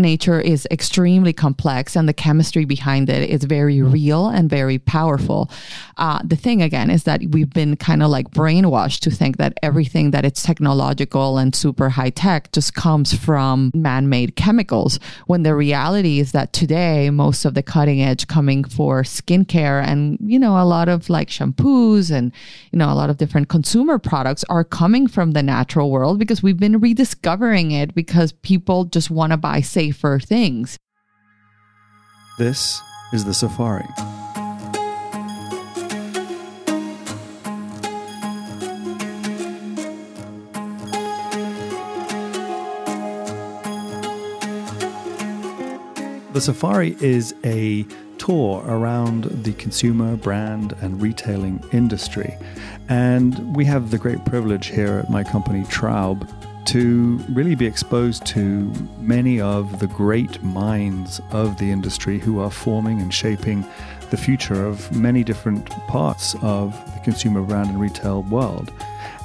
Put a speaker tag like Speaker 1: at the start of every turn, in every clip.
Speaker 1: nature is extremely complex and the chemistry behind it is very real and very powerful. Uh, the thing again is that we've been kind of like brainwashed to think that everything that it's technological and super high tech just comes from man-made chemicals when the reality is that today most of the cutting edge coming for skincare and you know a lot of like shampoos and you know a lot of different consumer products are coming from the natural world because we've been rediscovering it because people just want to buy safer things.
Speaker 2: This is the Safari. The Safari is a tour around the consumer, brand, and retailing industry. And we have the great privilege here at my company, Traub, to really be exposed to many of the great minds of the industry who are forming and shaping the future of many different parts of the consumer brand and retail world.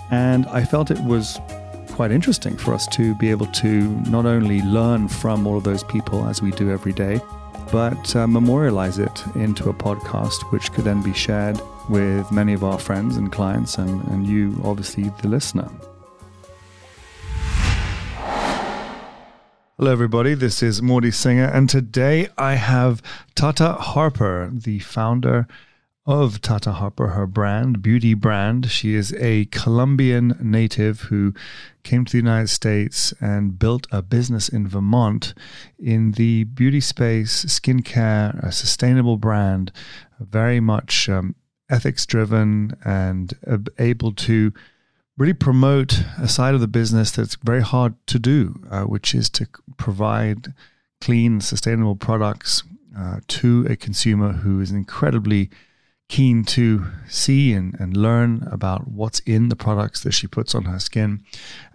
Speaker 2: And I felt it was quite interesting for us to be able to not only learn from all of those people as we do every day, but uh, memorialize it into a podcast which could then be shared with many of our friends and clients and, and you, obviously, the listener. Hello, everybody. This is Morty Singer, and today I have Tata Harper, the founder of Tata Harper, her brand, beauty brand. She is a Colombian native who came to the United States and built a business in Vermont in the beauty space, skincare, a sustainable brand, very much um, ethics driven and able to really promote a side of the business that's very hard to do, uh, which is to provide clean, sustainable products uh, to a consumer who is incredibly keen to see and, and learn about what's in the products that she puts on her skin.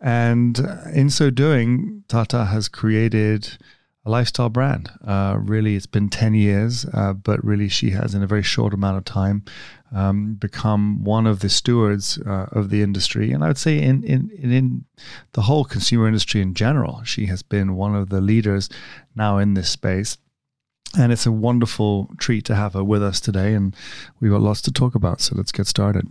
Speaker 2: And in so doing, Tata has created a lifestyle brand. Uh, really, it's been 10 years, uh, but really, she has, in a very short amount of time, um, become one of the stewards uh, of the industry. And I would say, in, in, in the whole consumer industry in general, she has been one of the leaders now in this space. And it's a wonderful treat to have her with us today. And we've got lots to talk about. So let's get started.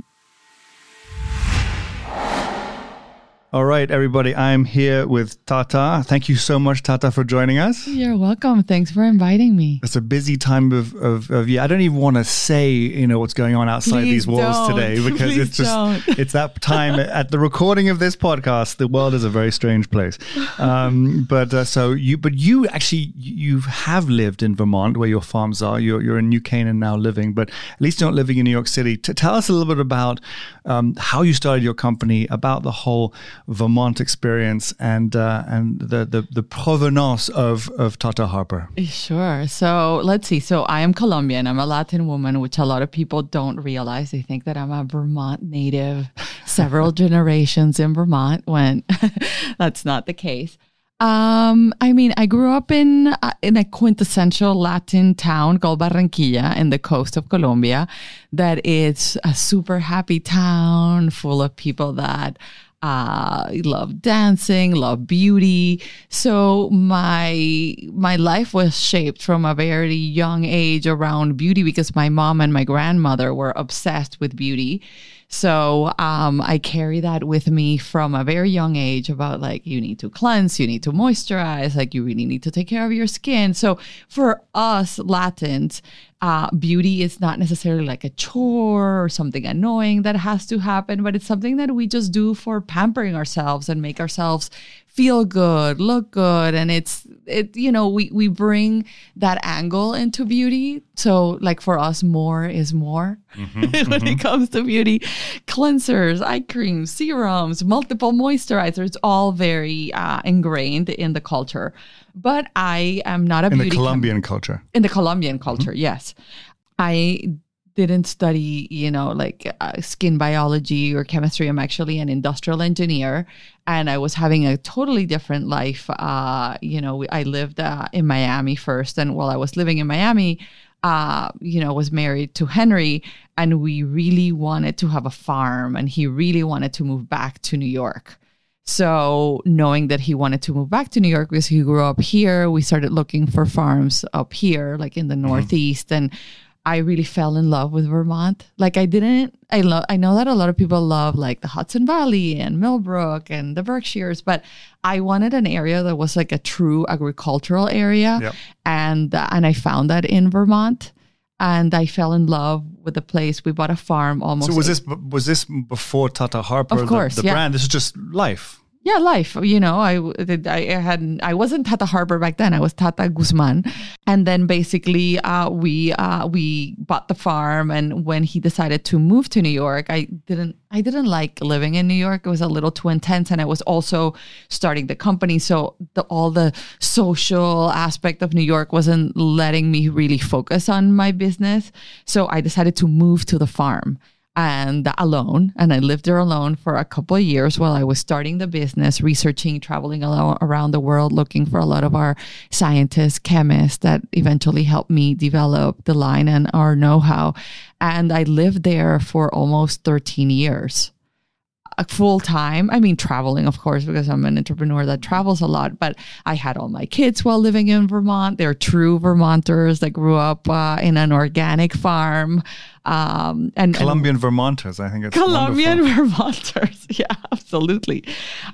Speaker 2: All right, everybody, I'm here with Tata. Thank you so much, Tata, for joining us.
Speaker 1: You're welcome. Thanks for inviting me.
Speaker 2: It's a busy time of, of, of yeah. I don't even want to say, you know, what's going on outside
Speaker 1: Please
Speaker 2: these walls
Speaker 1: don't.
Speaker 2: today because
Speaker 1: Please
Speaker 2: it's just,
Speaker 1: don't.
Speaker 2: it's that time at the recording of this podcast. The world is a very strange place. Um, but uh, so you, but you actually, you have lived in Vermont where your farms are. You're, you're in New Canaan now living, but at least you're not living in New York City. To tell us a little bit about um, how you started your company, about the whole Vermont experience and uh, and the, the the provenance of of Tata Harper.
Speaker 1: Sure. So let's see. So I am Colombian. I'm a Latin woman, which a lot of people don't realize. They think that I'm a Vermont native, several generations in Vermont, when that's not the case. Um, I mean, I grew up in uh, in a quintessential Latin town called Barranquilla in the coast of Colombia. That is a super happy town full of people that uh love dancing love beauty so my my life was shaped from a very young age around beauty because my mom and my grandmother were obsessed with beauty so um, I carry that with me from a very young age about like you need to cleanse, you need to moisturize, like you really need to take care of your skin. So for us Latins, uh, beauty is not necessarily like a chore or something annoying that has to happen, but it's something that we just do for pampering ourselves and make ourselves feel good, look good. And it's, it, you know, we, we bring that angle into beauty. So like for us, more is more
Speaker 2: Mm-hmm,
Speaker 1: when it comes to beauty. Cleansers, eye creams, serums, multiple moisturizers, it's all very uh, ingrained in the culture. But I am not a
Speaker 2: In
Speaker 1: beauty
Speaker 2: the
Speaker 1: com-
Speaker 2: Colombian culture.
Speaker 1: in the Colombian culture, yes. I didn't study, you know, like uh, skin biology or chemistry. I'm actually an industrial engineer, and I was having a totally different life. Uh, you know, I lived uh, in Miami first, and while I was living in Miami, uh, you know, was married to Henry, and we really wanted to have a farm, and he really wanted to move back to New York. So, knowing that he wanted to move back to New York because he grew up here, we started looking for farms up here, like in the Northeast. And I really fell in love with Vermont. Like I didn't I love I know that a lot of people love like the Hudson Valley and Millbrook and the Berkshires, but I wanted an area that was like a true agricultural area.
Speaker 2: Yep.
Speaker 1: And uh, and I found that in Vermont and I fell in love with the place. We bought a farm almost
Speaker 2: So was this was this before Tata Harper?
Speaker 1: Of course,
Speaker 2: the, the
Speaker 1: yeah.
Speaker 2: brand. This is just life.
Speaker 1: Yeah, life. You know, I I hadn't I wasn't Tata Harper back then. I was Tata Guzman, and then basically uh, we uh, we bought the farm. And when he decided to move to New York, I didn't I didn't like living in New York. It was a little too intense, and I was also starting the company, so the, all the social aspect of New York wasn't letting me really focus on my business. So I decided to move to the farm and alone and i lived there alone for a couple of years while i was starting the business researching traveling around the world looking for a lot of our scientists chemists that eventually helped me develop the line and our know-how and i lived there for almost 13 years full time. I mean, traveling, of course, because I'm an entrepreneur that travels a lot. But I had all my kids while living in Vermont. They're true Vermonters that grew up uh, in an organic farm. Um, and
Speaker 2: Colombian Vermonters, I think it's
Speaker 1: Colombian
Speaker 2: wonderful.
Speaker 1: Vermonters. Yeah, absolutely.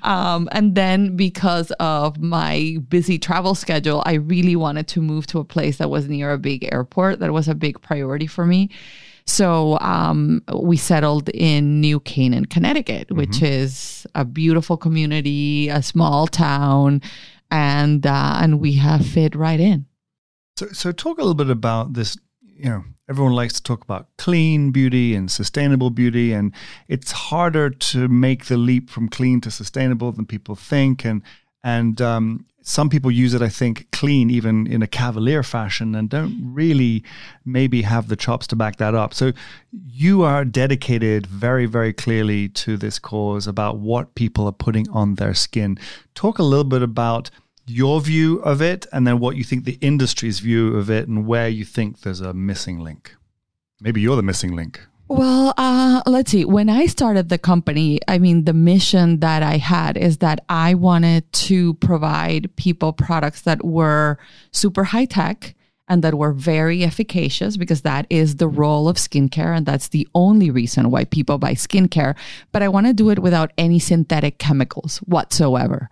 Speaker 1: Um, and then because of my busy travel schedule, I really wanted to move to a place that was near a big airport. That was a big priority for me. So um, we settled in New Canaan, Connecticut, which is a beautiful community, a small town, and uh, and we have fit right in.
Speaker 2: So, so talk a little bit about this. You know, everyone likes to talk about clean beauty and sustainable beauty, and it's harder to make the leap from clean to sustainable than people think. And and um, some people use it, I think, clean even in a cavalier fashion, and don't really maybe have the chops to back that up. So you are dedicated very, very clearly to this cause about what people are putting on their skin. Talk a little bit about your view of it and then what you think the industry's view of it and where you think there's a missing link. Maybe you're the missing link.
Speaker 1: Well, uh, let's see. When I started the company, I mean, the mission that I had is that I wanted to provide people products that were super high tech and that were very efficacious because that is the role of skincare and that's the only reason why people buy skincare. But I want to do it without any synthetic chemicals whatsoever.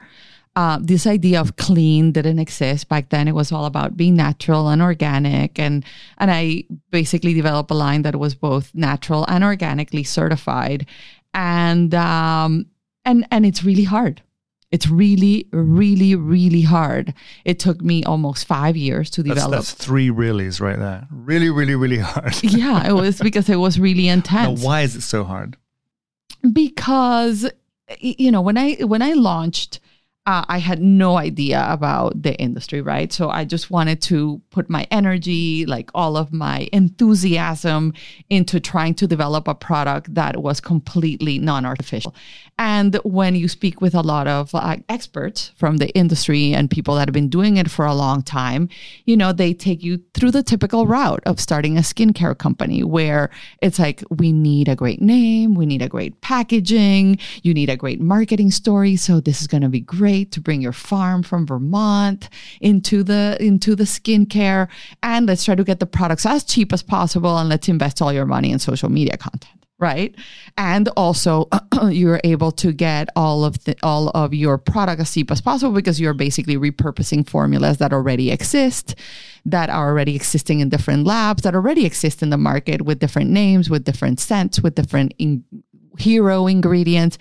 Speaker 1: Uh, this idea of clean didn't exist back then. It was all about being natural and organic, and and I basically developed a line that was both natural and organically certified, and um, and and it's really hard. It's really, really, really hard. It took me almost five years to develop.
Speaker 2: that's three reallys right there. Really, really, really hard.
Speaker 1: yeah, it was because it was really
Speaker 2: now,
Speaker 1: intense.
Speaker 2: why is it so hard?
Speaker 1: because you know when i when i launched uh, I had no idea about the industry, right? So I just wanted to put my energy, like all of my enthusiasm, into trying to develop a product that was completely non artificial. And when you speak with a lot of uh, experts from the industry and people that have been doing it for a long time, you know, they take you through the typical route of starting a skincare company where it's like, we need a great name, we need a great packaging, you need a great marketing story. So this is going to be great to bring your farm from Vermont into the into the skincare and let's try to get the products as cheap as possible and let's invest all your money in social media content right? And also you're able to get all of the all of your product as cheap as possible because you're basically repurposing formulas that already exist that are already existing in different labs that already exist in the market with different names with different scents with different in- hero ingredients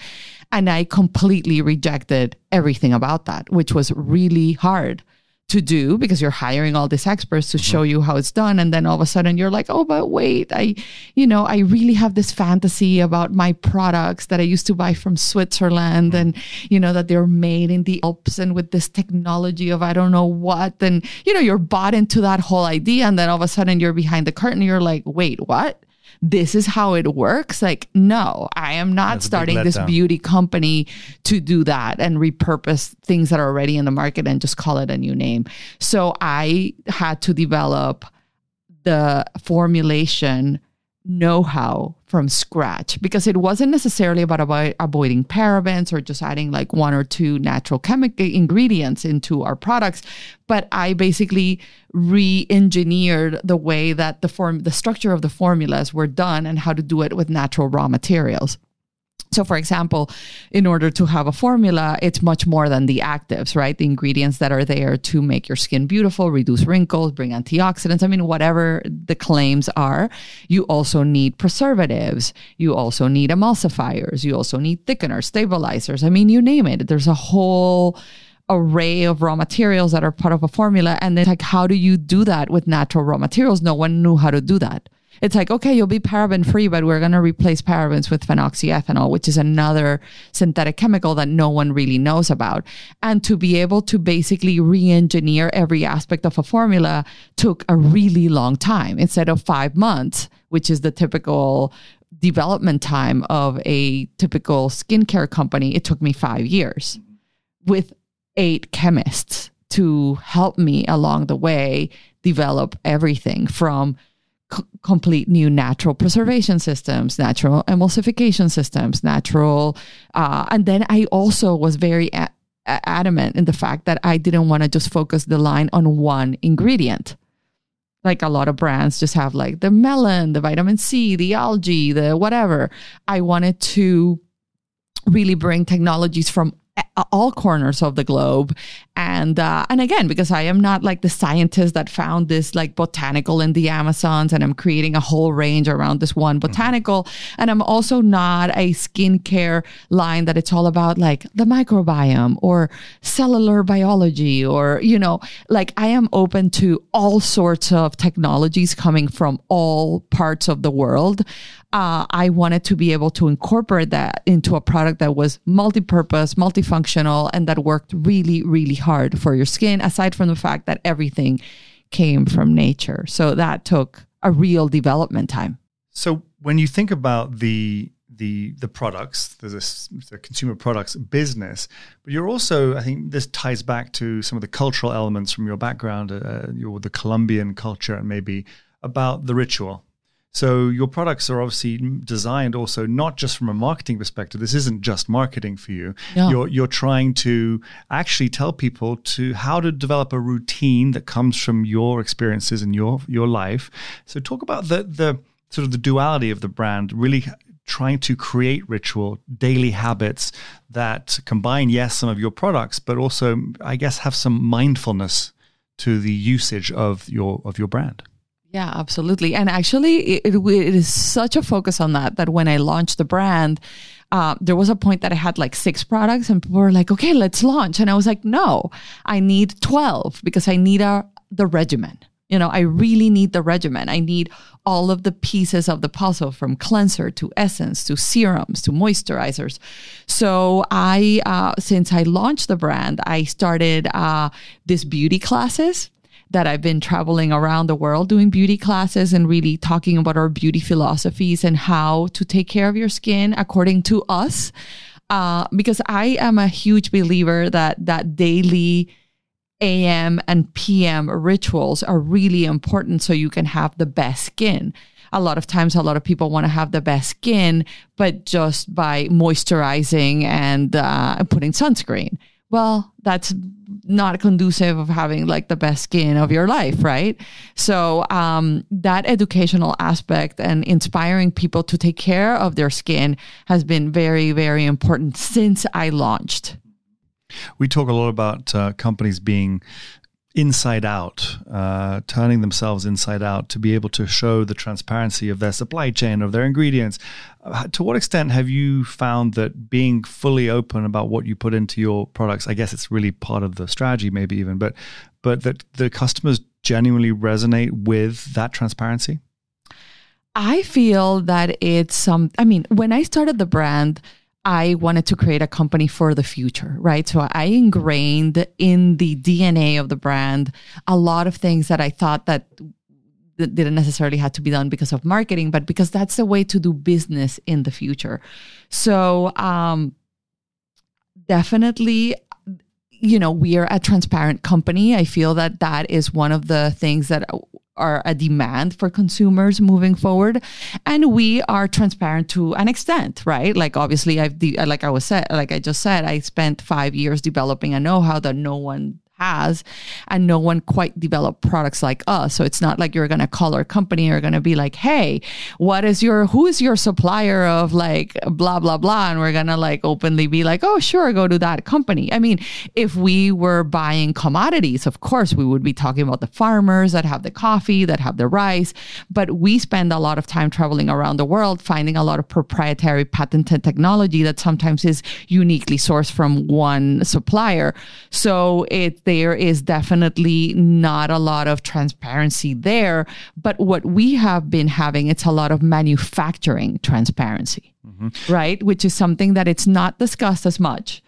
Speaker 1: and I completely rejected everything about that, which was really hard to do because you're hiring all these experts to show mm-hmm. you how it's done. And then all of a sudden you're like, oh, but wait, I, you know, I really have this fantasy about my products that I used to buy from Switzerland mm-hmm. and, you know, that they're made in the Alps and with this technology of I don't know what. And, you know, you're bought into that whole idea. And then all of a sudden you're behind the curtain. You're like, wait, what? This is how it works. Like, no, I am not
Speaker 2: That's
Speaker 1: starting this beauty company to do that and repurpose things that are already in the market and just call it a new name. So I had to develop the formulation know how from scratch because it wasn't necessarily about avo- avoiding parabens or just adding like one or two natural chemical ingredients into our products but i basically re-engineered the way that the form the structure of the formulas were done and how to do it with natural raw materials so, for example, in order to have a formula, it's much more than the actives, right? The ingredients that are there to make your skin beautiful, reduce wrinkles, bring antioxidants. I mean, whatever the claims are, you also need preservatives. You also need emulsifiers. You also need thickeners, stabilizers. I mean, you name it. There's a whole array of raw materials that are part of a formula. And then, like, how do you do that with natural raw materials? No one knew how to do that. It's like, okay, you'll be paraben free, but we're going to replace parabens with phenoxyethanol, which is another synthetic chemical that no one really knows about. And to be able to basically re engineer every aspect of a formula took a really long time instead of five months, which is the typical development time of a typical skincare company. It took me five years with eight chemists to help me along the way develop everything from complete new natural preservation systems, natural emulsification systems, natural. Uh, and then I also was very a- adamant in the fact that I didn't want to just focus the line on one ingredient. Like a lot of brands just have like the melon, the vitamin C, the algae, the whatever. I wanted to really bring technologies from all corners of the globe and uh, and again because i am not like the scientist that found this like botanical in the amazons and i'm creating a whole range around this one mm-hmm. botanical mm-hmm. and i'm also not a skincare line that it's all about like the microbiome or cellular biology or you know like i am open to all sorts of technologies coming from all parts of the world uh, I wanted to be able to incorporate that into a product that was multi-purpose, multifunctional, and that worked really, really hard for your skin. Aside from the fact that everything came from nature, so that took a real development time.
Speaker 2: So when you think about the the the products, there's the consumer products business, but you're also, I think, this ties back to some of the cultural elements from your background, uh, your the Colombian culture, and maybe about the ritual so your products are obviously designed also not just from a marketing perspective. This isn't just marketing for you. No. You're you're trying to actually tell people to how to develop a routine that comes from your experiences in your your life. So talk about the the sort of the duality of the brand, really trying to create ritual daily habits that combine yes some of your products but also I guess have some mindfulness to the usage of your of your brand.
Speaker 1: Yeah, absolutely. And actually, it, it is such a focus on that that when I launched the brand, uh, there was a point that I had like six products, and people were like, "Okay, let's launch." And I was like, "No, I need twelve because I need a the regimen. You know, I really need the regimen. I need all of the pieces of the puzzle from cleanser to essence to serums to moisturizers. So I, uh, since I launched the brand, I started uh, this beauty classes that I've been traveling around the world doing beauty classes and really talking about our beauty philosophies and how to take care of your skin according to us. Uh, because I am a huge believer that that daily AM and PM rituals are really important so you can have the best skin. A lot of times, a lot of people want to have the best skin, but just by moisturizing and uh, putting sunscreen well, that's not conducive of having like the best skin of your life, right? So um, that educational aspect and inspiring people to take care of their skin has been very, very important since I launched.
Speaker 2: We talk a lot about uh, companies being inside out, uh, turning themselves inside out to be able to show the transparency of their supply chain, of their ingredients. Uh, to what extent have you found that being fully open about what you put into your products, I guess it's really part of the strategy, maybe even, but but that the customers genuinely resonate with that transparency?
Speaker 1: I feel that it's some. I mean, when I started the brand I wanted to create a company for the future, right? So I ingrained in the DNA of the brand a lot of things that I thought that didn't necessarily have to be done because of marketing, but because that's the way to do business in the future. So, um, definitely, you know, we are a transparent company. I feel that that is one of the things that are a demand for consumers moving forward and we are transparent to an extent right like obviously i've de- like i was said like i just said i spent five years developing a know-how that no one has and no one quite developed products like us. So it's not like you're going to call our company or going to be like hey what is your who is your supplier of like blah blah blah? And we're going to like openly be like oh sure go to that company. I mean if we were buying commodities of course we would be talking about the farmers that have the coffee that have the rice but we spend a lot of time traveling around the world finding a lot of proprietary patented technology that sometimes is uniquely sourced from one supplier. So it there is definitely not a lot of transparency there. But what we have been having, it's a lot of manufacturing transparency, mm-hmm. right? Which is something that it's not discussed as much.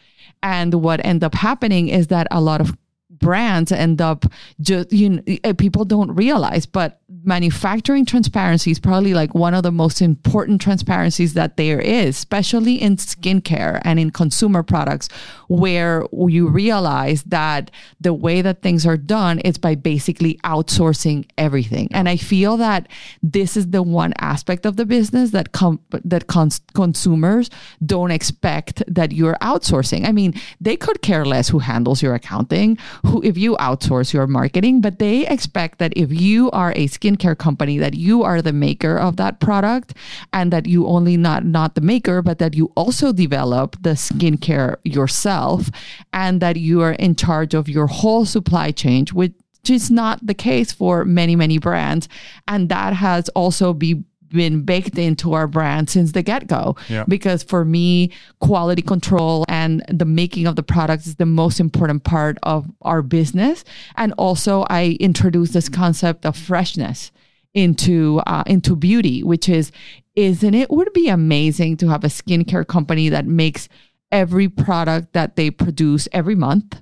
Speaker 1: And what end up happening is that a lot of brands end up just you know eh, people don't realize but manufacturing transparency is probably like one of the most important transparencies that there is especially in skincare and in consumer products where you realize that the way that things are done is by basically outsourcing everything. And i feel that this is the one aspect of the business that com- that cons- consumers don't expect that you're outsourcing. I mean they could care less who handles your accounting who if you outsource your marketing, but they expect that if you are a skincare company, that you are the maker of that product and that you only not not the maker, but that you also develop the skincare yourself and that you are in charge of your whole supply chain, which is not the case for many, many brands. And that has also be been baked into our brand since the get go. Yeah. Because for me, quality control and the making of the products is the most important part of our business. And also, I introduced this concept of freshness into uh, into beauty, which is, isn't it would be amazing to have a skincare company that makes every product that they produce every month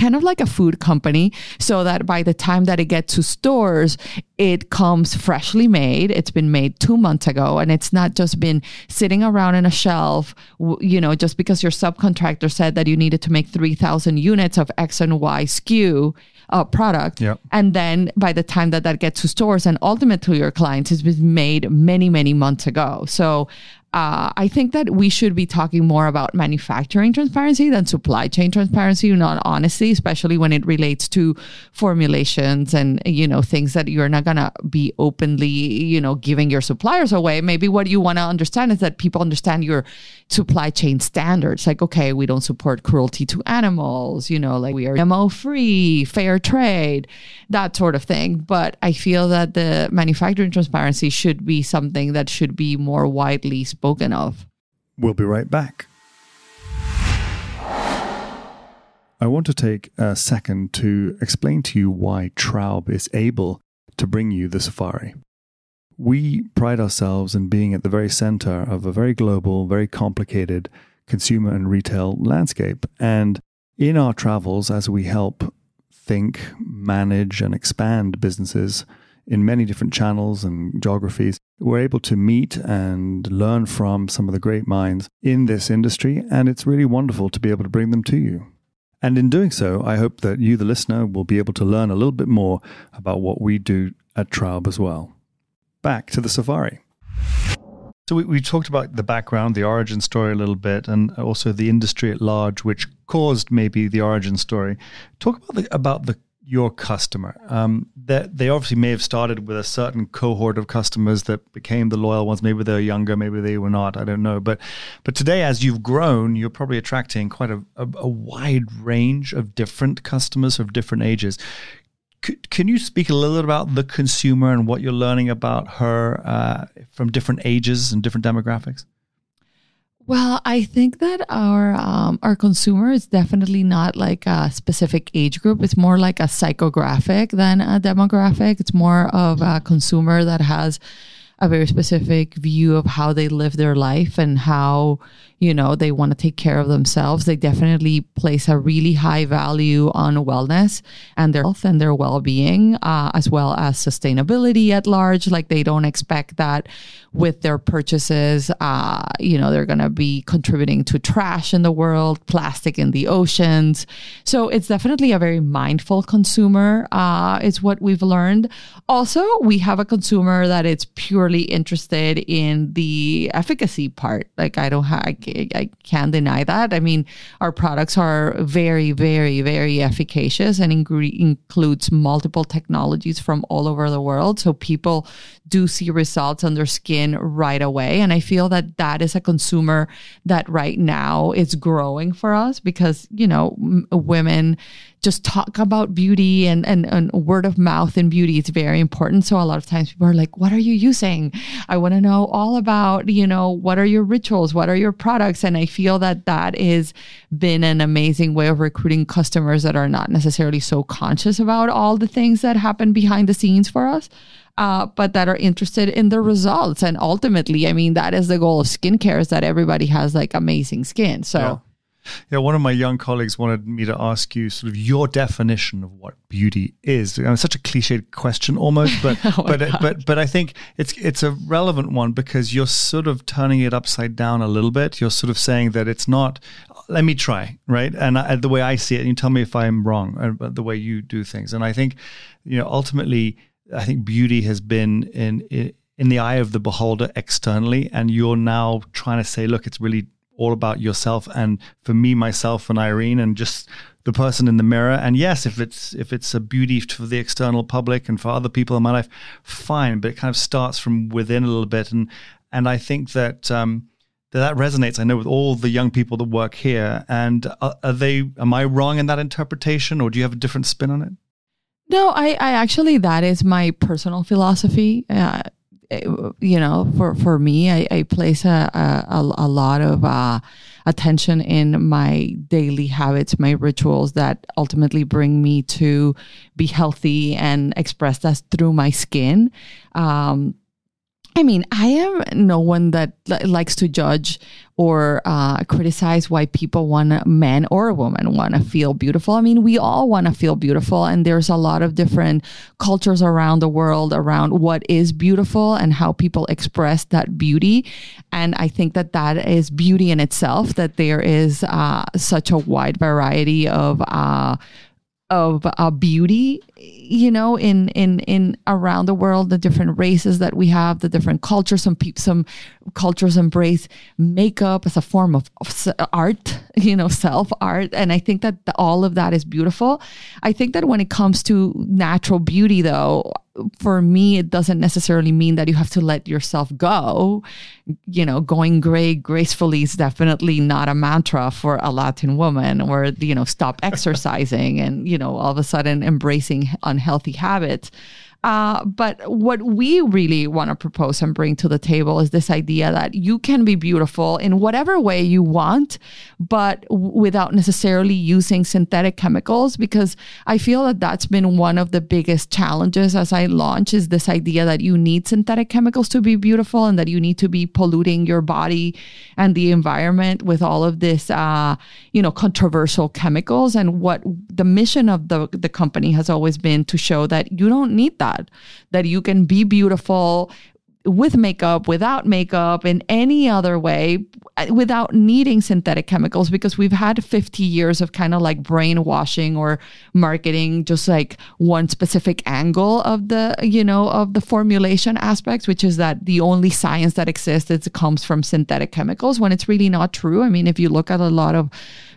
Speaker 1: kind of like a food company so that by the time that it gets to stores it comes freshly made it's been made 2 months ago and it's not just been sitting around in a shelf you know just because your subcontractor said that you needed to make 3000 units of x and y SKU uh, product. Yep. And then by the time that that gets to stores and ultimately your clients, it's been made many, many months ago. So uh, I think that we should be talking more about manufacturing transparency than supply chain transparency, not honestly, especially when it relates to formulations and, you know, things that you're not to be openly, you know, giving your suppliers away. Maybe what you want to understand is that people understand your supply chain standards. Like, okay, we don't support cruelty to animals, you know, like we are GMO free, fair trade, that sort of thing. But I feel that the manufacturing transparency should be something that should be more widely spoken of.
Speaker 2: We'll be right back. I want to take a second to explain to you why Traub is able to bring you the safari. We pride ourselves in being at the very center of a very global, very complicated consumer and retail landscape. And in our travels, as we help think, manage, and expand businesses in many different channels and geographies, we're able to meet and learn from some of the great minds in this industry. And it's really wonderful to be able to bring them to you. And in doing so, I hope that you, the listener, will be able to learn a little bit more about what we do at Traub as well. Back to the safari. So we, we talked about the background, the origin story a little bit, and also the industry at large, which caused maybe the origin story. Talk about the, about the your customer. Um, that they obviously may have started with a certain cohort of customers that became the loyal ones. Maybe they're younger, maybe they were not. I don't know. But but today, as you've grown, you're probably attracting quite a, a, a wide range of different customers of different ages can you speak a little bit about the consumer and what you're learning about her uh, from different ages and different demographics?
Speaker 1: Well, I think that our um, our consumer is definitely not like a specific age group. It's more like a psychographic than a demographic. It's more of a consumer that has a very specific view of how they live their life and how you know, they want to take care of themselves. They definitely place a really high value on wellness and their health and their well being, uh, as well as sustainability at large. Like they don't expect that with their purchases, uh, you know, they're going to be contributing to trash in the world, plastic in the oceans. So it's definitely a very mindful consumer, uh, is what we've learned. Also, we have a consumer that is purely interested in the efficacy part. Like I don't have, I, can't deny that. I mean, our products are very, very, very efficacious and includes multiple technologies from all over the world. So people do see results on their skin right away. And I feel that that is a consumer that right now is growing for us because, you know, m- women just talk about beauty and, and, and word of mouth and beauty is very important. So a lot of times people are like, what are you using? I want to know all about, you know, what are your rituals? What are your products? And I feel that that has been an amazing way of recruiting customers that are not necessarily so conscious about all the things that happen behind the scenes for us uh, but that are interested in the results. And ultimately, I mean, that is the goal of skincare is that everybody has like amazing skin. So.
Speaker 2: Yeah. Yeah, one of my young colleagues wanted me to ask you sort of your definition of what beauty is. I mean, such a cliched question almost, but oh but but but I think it's it's a relevant one because you're sort of turning it upside down a little bit. You're sort of saying that it's not. Let me try, right? And I, the way I see it, and you tell me if I'm wrong. Uh, the way you do things, and I think, you know, ultimately I think beauty has been in, in the eye of the beholder externally, and you're now trying to say, look, it's really all about yourself. And for me, myself, and Irene, and just the person in the mirror. And yes, if it's if it's a beauty for the external public and for other people in my life, fine. But it kind of starts from within a little bit, and and I think that. Um, that resonates. I know with all the young people that work here, and are, are they? Am I wrong in that interpretation, or do you have a different spin on it?
Speaker 1: No, I, I actually, that is my personal philosophy. Uh, you know, for, for me, I, I place a, a, a lot of uh, attention in my daily habits, my rituals that ultimately bring me to be healthy and express that through my skin. Um, I mean, I am no one that likes to judge or uh, criticize why people want a man or a woman want to feel beautiful. I mean, we all want to feel beautiful, and there's a lot of different cultures around the world around what is beautiful and how people express that beauty. And I think that that is beauty in itself. That there is uh, such a wide variety of uh, of uh, beauty you know in in in around the world the different races that we have the different cultures some people some cultures embrace makeup as a form of, of art you know self art and i think that the, all of that is beautiful. I think that when it comes to natural beauty though for me, it doesn't necessarily mean that you have to let yourself go. You know, going gray gracefully is definitely not a mantra for a Latin woman or, you know, stop exercising and, you know, all of a sudden embracing unhealthy habits. Uh, but what we really want to propose and bring to the table is this idea that you can be beautiful in whatever way you want, but without necessarily using synthetic chemicals. Because I feel that that's been one of the biggest challenges as I launch is this idea that you need synthetic chemicals to be beautiful and that you need to be polluting your body and the environment with all of this, uh, you know, controversial chemicals. And what the mission of the, the company has always been to show that you don't need that that you can be beautiful with makeup, without makeup, in any other way, uh, without needing synthetic chemicals, because we've had 50 years of kind of like brainwashing or marketing just like one specific angle of the, you know, of the formulation aspects, which is that the only science that exists is, comes from synthetic chemicals when it's really not true. I mean, if you look at a lot of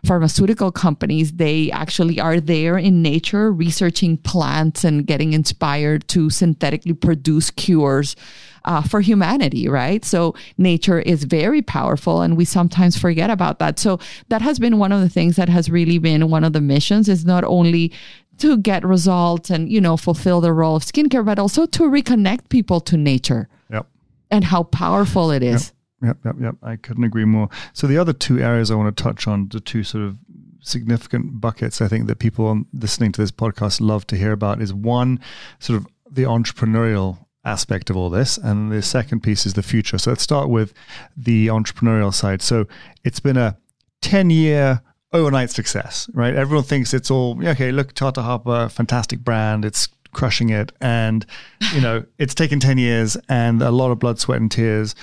Speaker 1: pharmaceutical companies, they actually are there in nature researching plants and getting inspired to synthetically produce cures uh, for humanity, right? So nature is very powerful, and we sometimes forget about that. So that has been one of the things that has really been one of the missions is not only to get results and you know fulfill the role of skincare, but also to reconnect people to nature.
Speaker 2: Yep.
Speaker 1: And how powerful it is.
Speaker 2: Yep. Yep, yep, yep. I couldn't agree more. So the other two areas I want to touch on, the two sort of significant buckets I think that people listening to this podcast love to hear about is one, sort of the entrepreneurial aspect of all this. And the second piece is the future. So let's start with the entrepreneurial side. So it's been a 10 year overnight success, right? Everyone thinks it's all, okay, look, Tata Harper, fantastic brand. It's crushing it. And, you know, it's taken 10 years and a lot of blood, sweat, and tears.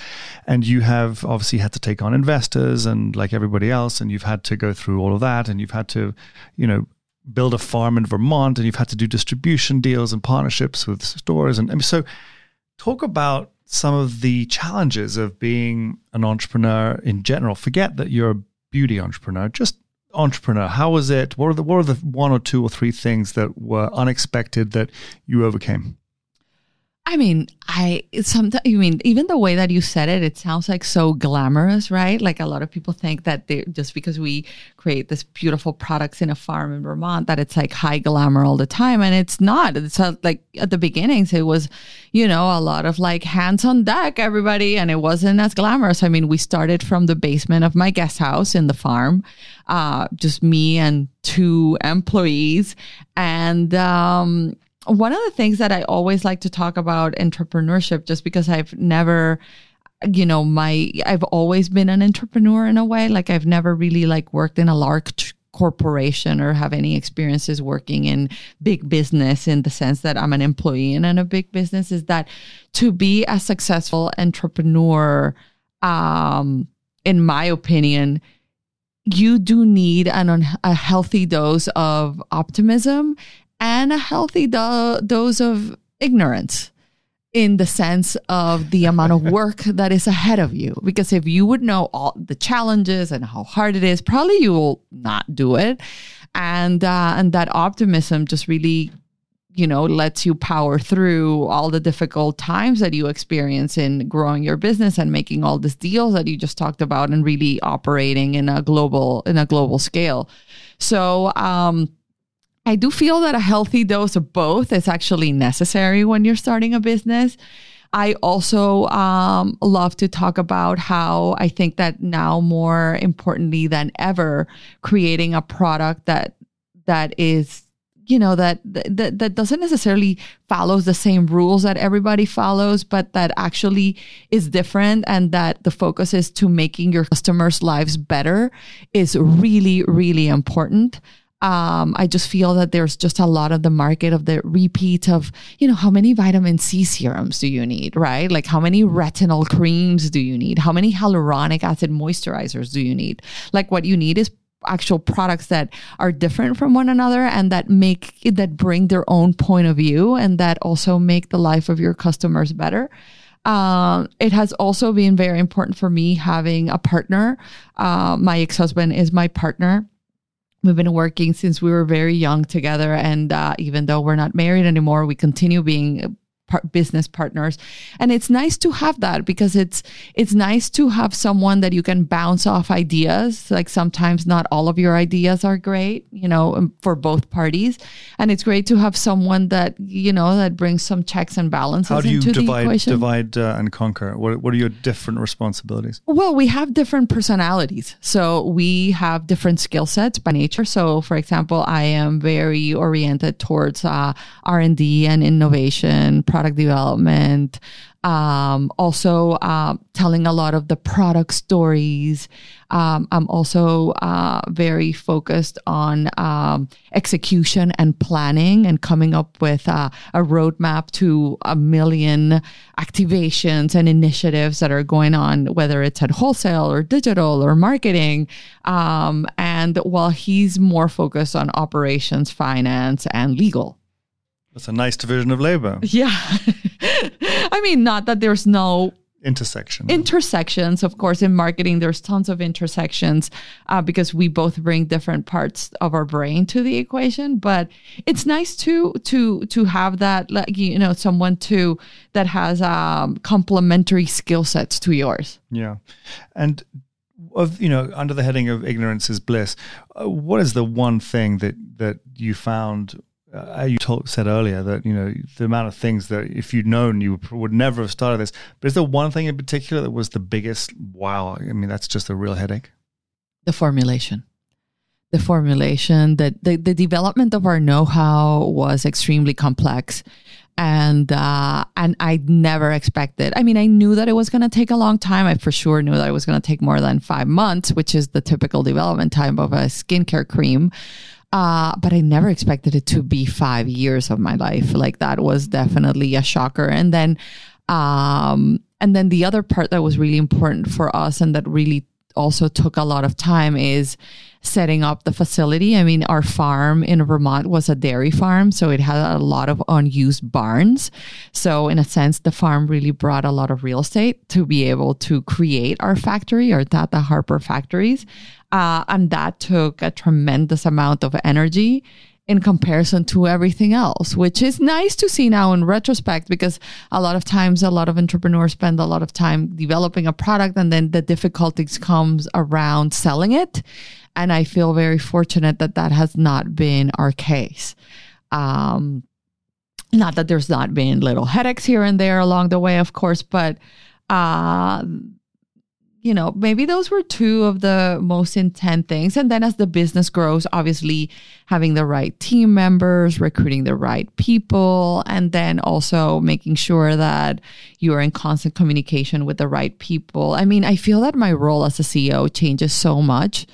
Speaker 2: And you have obviously had to take on investors and like everybody else. And you've had to go through all of that. And you've had to, you know, build a farm in Vermont and you've had to do distribution deals and partnerships with stores. And, so, talk about some of the challenges of being an entrepreneur in general. Forget that you're a beauty entrepreneur, just entrepreneur. How was it? What are the what are the one or two or three things that were unexpected that you overcame?
Speaker 1: I mean, I sometimes you mean even the way that you said it, it sounds like so glamorous, right? Like a lot of people think that they, just because we create this beautiful products in a farm in Vermont, that it's like high glamour all the time, and it's not. It's like at the beginnings, it was, you know, a lot of like hands on deck, everybody, and it wasn't as glamorous. I mean, we started from the basement of my guest house in the farm, uh, just me and two employees, and um, one of the things that I always like to talk about entrepreneurship, just because I've never, you know, my, I've always been an entrepreneur in a way. Like I've never really like worked in a large corporation or have any experiences working in big business in the sense that I'm an employee in a big business is that to be a successful entrepreneur, um, in my opinion, you do need an, a healthy dose of optimism and a healthy do- dose of ignorance in the sense of the amount of work that is ahead of you. Because if you would know all the challenges and how hard it is, probably you will not do it. And uh, and that optimism just really, you know, lets you power through all the difficult times that you experience in growing your business and making all these deals that you just talked about and really operating in a global in a global scale. So um I do feel that a healthy dose of both is actually necessary when you're starting a business. I also um, love to talk about how I think that now more importantly than ever, creating a product that that is you know that that that doesn't necessarily follows the same rules that everybody follows but that actually is different and that the focus is to making your customers lives better is really really important um, I just feel that there's just a lot of the market of the repeat of, you know, how many vitamin C serums do you need, right? Like how many retinol creams do you need? How many hyaluronic acid moisturizers do you need? Like what you need is actual products that are different from one another and that make that bring their own point of view and that also make the life of your customers better. Um, it has also been very important for me having a partner. Uh, my ex husband is my partner We've been working since we were very young together. And uh, even though we're not married anymore, we continue being par- business partners. And it's nice to have that because it's it's nice to have someone that you can bounce off ideas. Like sometimes not all of your ideas are great you know um, for both parties. And it's great to have someone that you know that brings some checks and balances
Speaker 2: how do you
Speaker 1: into
Speaker 2: divide divide uh, and conquer? What, what are your different responsibilities?
Speaker 1: Well we have different personalities. So we have different skill sets by nature. So for example i am very oriented towards uh, r&d and innovation product development, um, also uh, telling a lot of the product stories. Um, I'm also uh, very focused on um, execution and planning and coming up with uh, a roadmap to a million activations and initiatives that are going on, whether it's at wholesale or digital or marketing. Um, and while he's more focused on operations, finance, and legal.
Speaker 2: That's a nice division of labor.
Speaker 1: Yeah. I mean, not that there's no
Speaker 2: intersection
Speaker 1: intersections of course in marketing there's tons of intersections uh, because we both bring different parts of our brain to the equation but it's nice to to to have that like you know someone to that has um complementary skill sets to yours
Speaker 2: yeah and of you know under the heading of ignorance is bliss uh, what is the one thing that that you found uh, you told, said earlier that you know the amount of things that if you'd known you would never have started this. But is there one thing in particular that was the biggest? Wow, I mean that's just a real headache.
Speaker 1: The formulation, the formulation that the the development of our know-how was extremely complex, and uh, and I never expected. I mean, I knew that it was going to take a long time. I for sure knew that it was going to take more than five months, which is the typical development time of a skincare cream. Uh, but I never expected it to be five years of my life. Like that was definitely a shocker. And then, um, and then the other part that was really important for us and that really also took a lot of time is setting up the facility. I mean, our farm in Vermont was a dairy farm, so it had a lot of unused barns. So, in a sense, the farm really brought a lot of real estate to be able to create our factory, our Tata Harper factories. Uh, and that took a tremendous amount of energy in comparison to everything else, which is nice to see now in retrospect because a lot of times a lot of entrepreneurs spend a lot of time developing a product and then the difficulties comes around selling it. And I feel very fortunate that that has not been our case. Um, not that there's not been little headaches here and there along the way, of course, but uh, you know, maybe those were two of the most intense things. And then as the business grows, obviously having the right team members, recruiting the right people, and then also making sure that you are in constant communication with the right people. I mean, I feel that my role as a CEO changes so much.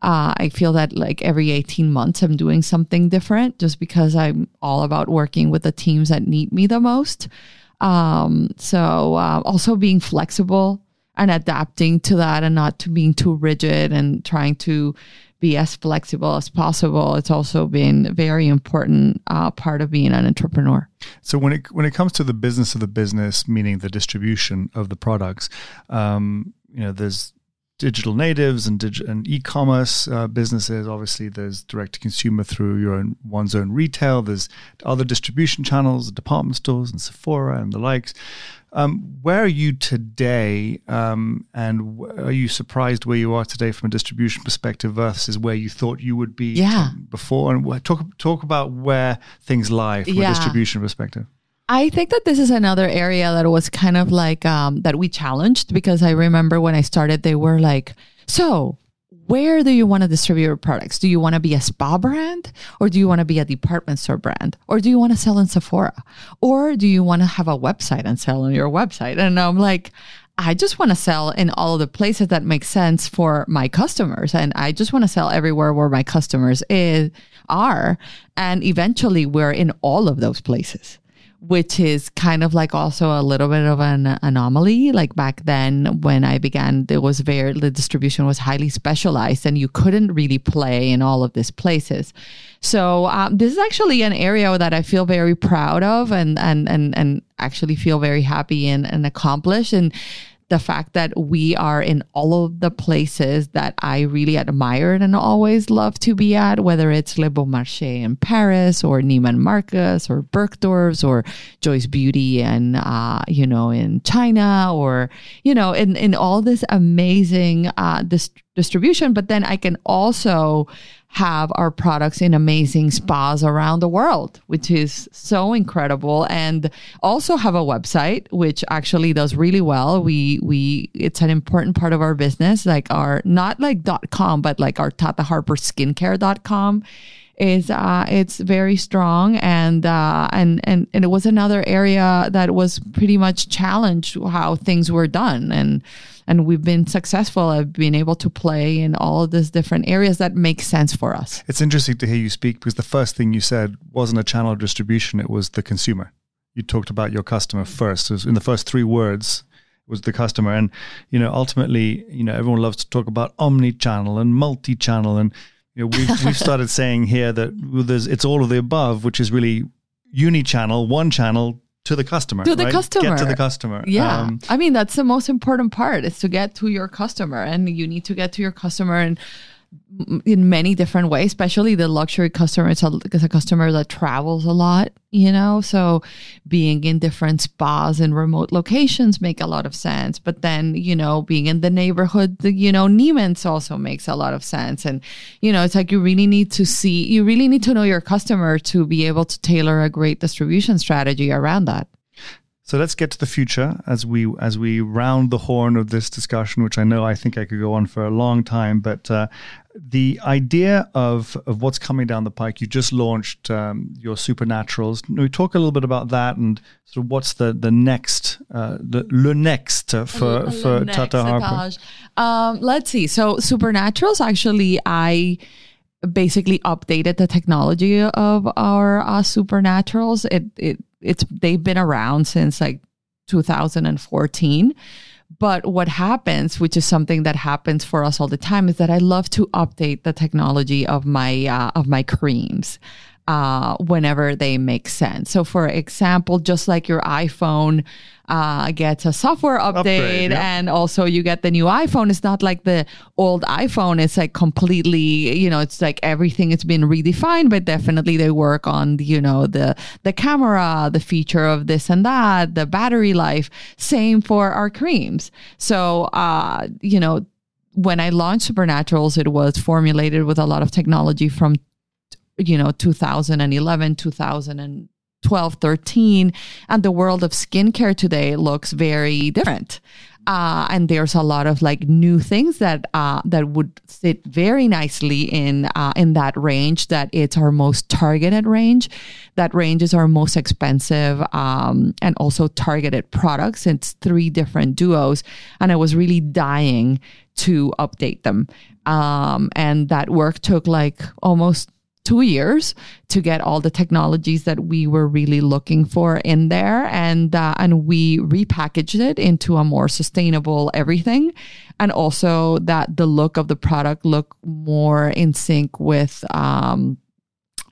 Speaker 1: Uh, I feel that like every 18 months, I'm doing something different just because I'm all about working with the teams that need me the most. Um, so uh, also being flexible and adapting to that and not to being too rigid and trying to be as flexible as possible. It's also been a very important uh, part of being an entrepreneur.
Speaker 2: So when it when it comes to the business of the business, meaning the distribution of the products, um, you know, there's digital natives and dig- and e-commerce uh, businesses. Obviously, there's direct to consumer through your own one's own retail. There's other distribution channels, department stores, and Sephora and the likes. Um, where are you today, um, and are you surprised where you are today from a distribution perspective versus where you thought you would be
Speaker 1: yeah.
Speaker 2: before? And talk talk about where things lie from yeah. a distribution perspective.
Speaker 1: I think that this is another area that was kind of like um, that we challenged because I remember when I started, they were like, "So where do you want to distribute your products? Do you want to be a spa brand or do you want to be a department store brand or do you want to sell in Sephora or do you want to have a website and sell on your website? And I'm like, I just want to sell in all the places that make sense for my customers. And I just want to sell everywhere where my customers is, are. And eventually we're in all of those places which is kind of like also a little bit of an anomaly. Like back then when I began, there was very, the distribution was highly specialized and you couldn't really play in all of these places. So um, this is actually an area that I feel very proud of and, and, and, and actually feel very happy and, and accomplished. And the fact that we are in all of the places that I really admired and always love to be at, whether it's Le Bon Marché in Paris or Neiman Marcus or Bergdorf's or Joyce Beauty and, uh, you know, in China or, you know, in, in all this amazing uh, distribution. But then I can also have our products in amazing spas around the world, which is so incredible. And also have a website, which actually does really well. We, we, it's an important part of our business, like our, not like dot .com, but like our Tata Harper skincare.com is uh, it's very strong and uh, and and and it was another area that was pretty much challenged how things were done and and we've been successful at being able to play in all of these different areas that make sense for us.
Speaker 2: It's interesting to hear you speak because the first thing you said wasn't a channel of distribution; it was the consumer. You talked about your customer first. in the first three words was the customer, and you know ultimately, you know everyone loves to talk about omni-channel and multi-channel, and you know we've we've started saying here that there's it's all of the above, which is really uni-channel, one channel to the customer.
Speaker 1: To the
Speaker 2: right?
Speaker 1: customer.
Speaker 2: Get to the customer.
Speaker 1: Yeah. Um, I mean, that's the most important part is to get to your customer. And you need to get to your customer and in many different ways, especially the luxury customer. It's a, it's a customer that travels a lot, you know, so being in different spas and remote locations make a lot of sense. But then, you know, being in the neighborhood, the, you know, Neiman's also makes a lot of sense. And, you know, it's like you really need to see, you really need to know your customer to be able to tailor a great distribution strategy around that.
Speaker 2: So let's get to the future as we as we round the horn of this discussion, which I know I think I could go on for a long time. But uh, the idea of of what's coming down the pike, you just launched um, your supernaturals. Can we talk a little bit about that and sort of what's the the next uh, the le next for
Speaker 1: Le-
Speaker 2: for
Speaker 1: le next
Speaker 2: Tata Harper?
Speaker 1: Um, let's see. So supernaturals, actually, I basically updated the technology of our uh, supernaturals. It it it's they've been around since like 2014. But what happens, which is something that happens for us all the time, is that I love to update the technology of my uh, of my creams uh, whenever they make sense. So, for example, just like your iPhone uh, gets a software update,
Speaker 2: Upgrade, yeah.
Speaker 1: and also you get the new iPhone, it's not like the old iPhone. It's like completely, you know, it's like everything has been redefined, but definitely they work on, you know, the the camera, the feature of this and that, the battery life. Same for our creams. So, uh, you know. When I launched Supernaturals, it was formulated with a lot of technology from you know 2011 2012 13 and the world of skincare today looks very different uh, and there's a lot of like new things that uh, that would sit very nicely in uh, in that range. That it's our most targeted range. That range is our most expensive um, and also targeted products. It's three different duos, and I was really dying to update them. Um, and that work took like almost two years to get all the technologies that we were really looking for in there. And uh, and we repackaged it into a more sustainable everything. And also that the look of the product look more in sync with um,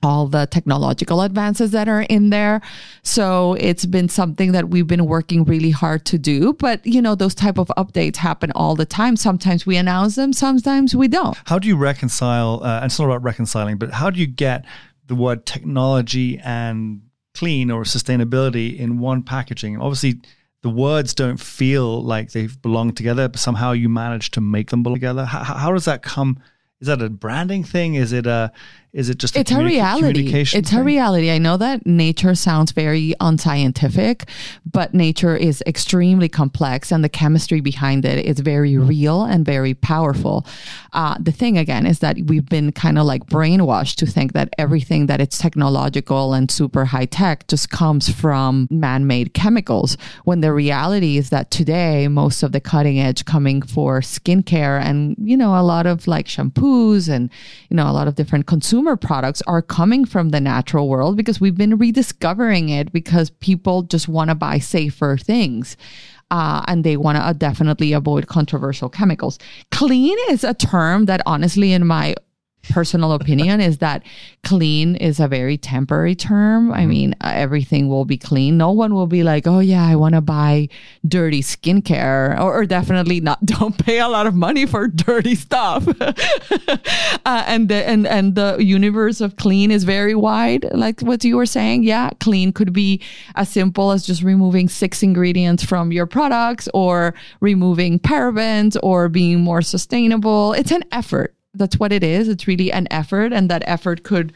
Speaker 1: all the technological advances that are in there so it's been something that we've been working really hard to do but you know those type of updates happen all the time sometimes we announce them sometimes we don't
Speaker 2: How do you reconcile? Uh, and it's not about reconciling, but how do you get the word technology and clean or sustainability in one packaging? Obviously, the words don't feel like they belong together, but somehow you manage to make them belong together. How, how does that come? Is that a branding thing? Is it a? Is it just a
Speaker 1: it's a
Speaker 2: communi-
Speaker 1: reality.
Speaker 2: communication
Speaker 1: It's a reality. I know that nature sounds very unscientific, but nature is extremely complex and the chemistry behind it is very real and very powerful. Uh, the thing again is that we've been kind of like brainwashed to think that everything that it's technological and super high tech just comes from man-made chemicals when the reality is that today most of the cutting edge coming for skincare and you know a lot of like shampoos and you know a lot of different consumer products are coming from the natural world because we've been rediscovering it because people just want to buy safer things uh, and they want to uh, definitely avoid controversial chemicals. Clean is a term that, honestly, in my personal opinion, is that clean is a very temporary term. I mean, uh, everything will be clean. No one will be like, oh, yeah, I want to buy dirty skincare, or, or definitely not. Don't pay a lot of money for dirty stuff. uh, and the and and the universe of clean is very wide, like what you were saying. Yeah, clean could be as simple as just removing six ingredients from your products, or removing parabens, or being more sustainable. It's an effort. That's what it is. It's really an effort, and that effort could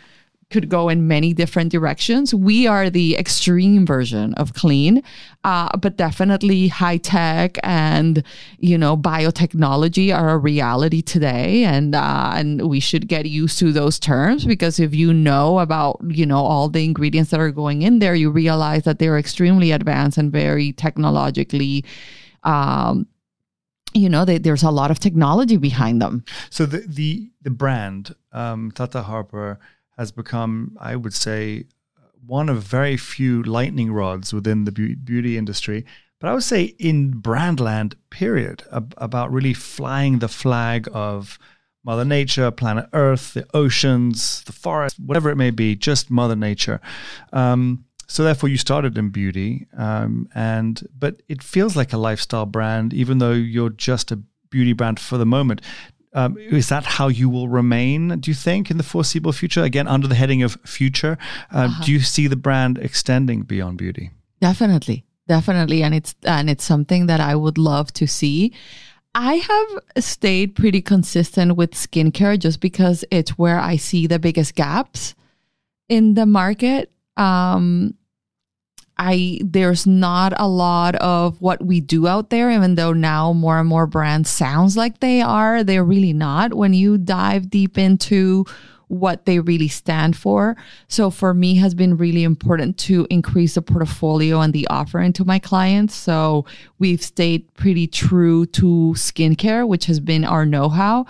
Speaker 1: could go in many different directions. We are the extreme version of clean, uh, but definitely high tech and you know biotechnology are a reality today, and uh, and we should get used to those terms because if you know about you know all the ingredients that are going in there, you realize that they're extremely advanced and very technologically. Um, you know, they, there's a lot of technology behind them.
Speaker 2: So the the the brand um, Tata Harper has become, I would say, one of very few lightning rods within the beauty industry. But I would say in brandland, period, ab- about really flying the flag of Mother Nature, planet Earth, the oceans, the forest, whatever it may be, just Mother Nature. Um, so therefore, you started in beauty, um, and but it feels like a lifestyle brand, even though you're just a beauty brand for the moment. Um, is that how you will remain? Do you think in the foreseeable future? Again, under the heading of future, uh, do you see the brand extending beyond beauty?
Speaker 1: Definitely, definitely, and it's and it's something that I would love to see. I have stayed pretty consistent with skincare just because it's where I see the biggest gaps in the market. Um, I there's not a lot of what we do out there, even though now more and more brands sounds like they are. They're really not when you dive deep into what they really stand for. So for me has been really important to increase the portfolio and the offering to my clients. So we've stayed pretty true to skincare, which has been our know-how.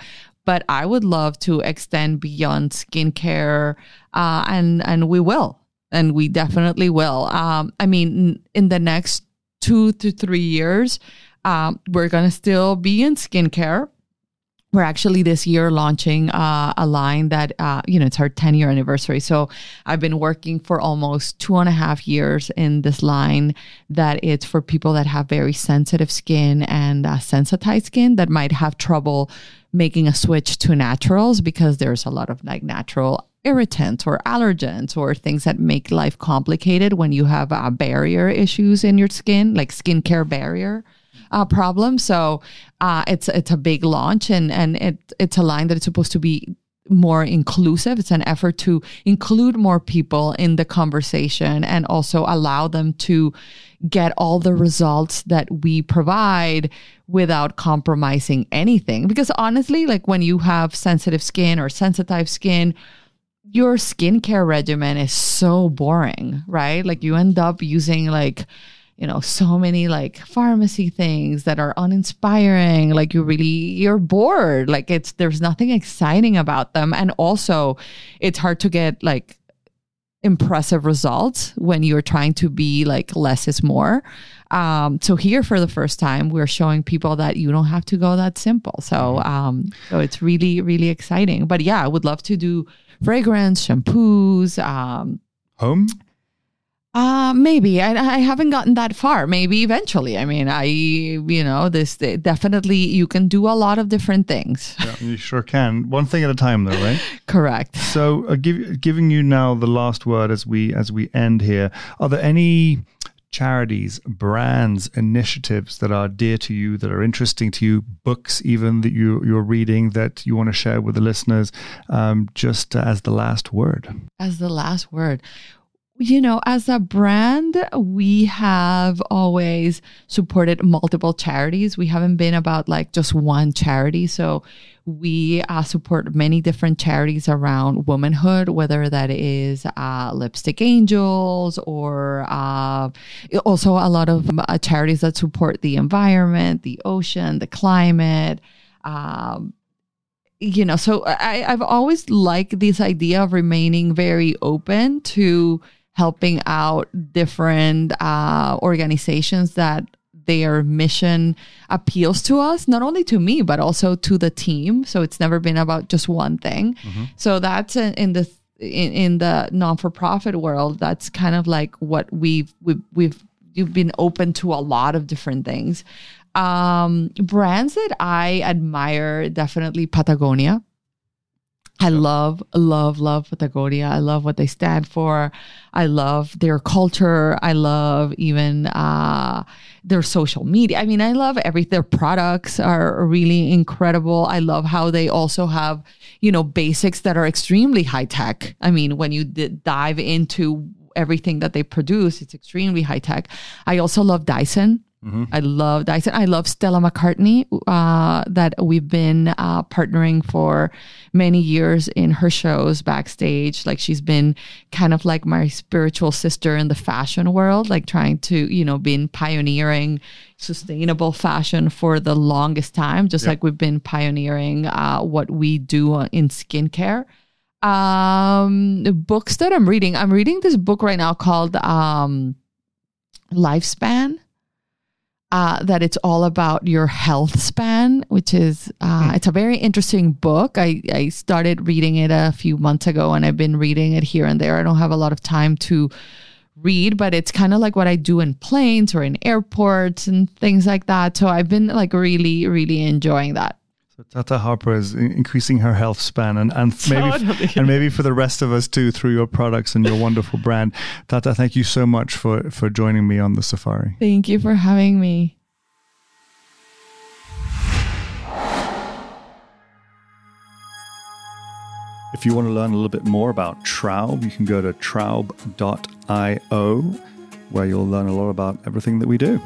Speaker 1: But I would love to extend beyond skincare, uh, and and we will, and we definitely will. Um, I mean, in the next two to three years, um, we're gonna still be in skincare we're actually this year launching uh, a line that uh, you know it's our 10 year anniversary so i've been working for almost two and a half years in this line that it's for people that have very sensitive skin and uh, sensitized skin that might have trouble making a switch to naturals because there's a lot of like natural irritants or allergens or things that make life complicated when you have uh, barrier issues in your skin like skincare barrier uh, problem. So uh, it's it's a big launch, and and it it's a line that is supposed to be more inclusive. It's an effort to include more people in the conversation and also allow them to get all the results that we provide without compromising anything. Because honestly, like when you have sensitive skin or sensitive skin, your skincare regimen is so boring, right? Like you end up using like you know so many like pharmacy things that are uninspiring. Like you really you're bored. Like it's there's nothing exciting about them. And also it's hard to get like impressive results when you're trying to be like less is more. Um, so here for the first time we're showing people that you don't have to go that simple. So mm-hmm. um, so it's really really exciting. But yeah i would love to do fragrance shampoos um,
Speaker 2: home
Speaker 1: uh, maybe I, I haven't gotten that far. Maybe eventually. I mean, I, you know, this definitely you can do a lot of different things.
Speaker 2: Yeah, you sure can. One thing at a time, though, right?
Speaker 1: Correct.
Speaker 2: So, uh, give, giving you now the last word as we as we end here. Are there any charities, brands, initiatives that are dear to you, that are interesting to you, books even that you you're reading that you want to share with the listeners? Um, just as the last word.
Speaker 1: As the last word you know, as a brand, we have always supported multiple charities. We haven't been about like just one charity. So we uh, support many different charities around womanhood, whether that is uh, Lipstick Angels or uh, also a lot of uh, charities that support the environment, the ocean, the climate. Um, you know, so I, I've always liked this idea of remaining very open to helping out different uh, organizations that their mission appeals to us, not only to me, but also to the team. So it's never been about just one thing. Mm-hmm. So that's in the in, in the non for profit world. That's kind of like what we've we've we've you've been open to a lot of different things. Um, brands that I admire definitely Patagonia. I love, love, love Patagonia. I love what they stand for. I love their culture. I love even uh, their social media. I mean, I love every their products are really incredible. I love how they also have, you know, basics that are extremely high tech. I mean, when you d- dive into everything that they produce, it's extremely high tech. I also love Dyson. Mm-hmm. I love Dyson. I love Stella McCartney, uh, that we've been uh, partnering for many years in her shows backstage. Like she's been kind of like my spiritual sister in the fashion world, like trying to, you know, been pioneering sustainable fashion for the longest time, just yep. like we've been pioneering uh, what we do in skincare. Um, the books that I'm reading, I'm reading this book right now called um, Lifespan uh, that it's all about your health span, which is uh, hmm. it's a very interesting book. I, I started reading it a few months ago, and I've been reading it here and there. I don't have a lot of time to read, but it's kind of like what I do in planes or in airports and things like that. So I've been like really, really enjoying that.
Speaker 2: Tata Harper is increasing her health span, and, and maybe totally. and maybe for the rest of us too through your products and your wonderful brand. Tata, thank you so much for for joining me on the safari.
Speaker 1: Thank you for having me.
Speaker 2: If you want to learn a little bit more about Traub, you can go to traub.io where you'll learn a lot about everything that we do.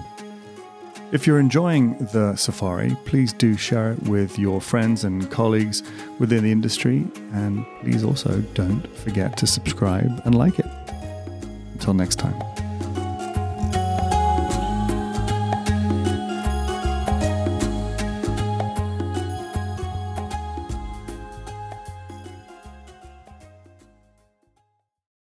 Speaker 2: If you're enjoying the safari, please do share it with your friends and colleagues within the industry. And please also don't forget to subscribe and like it. Until next time.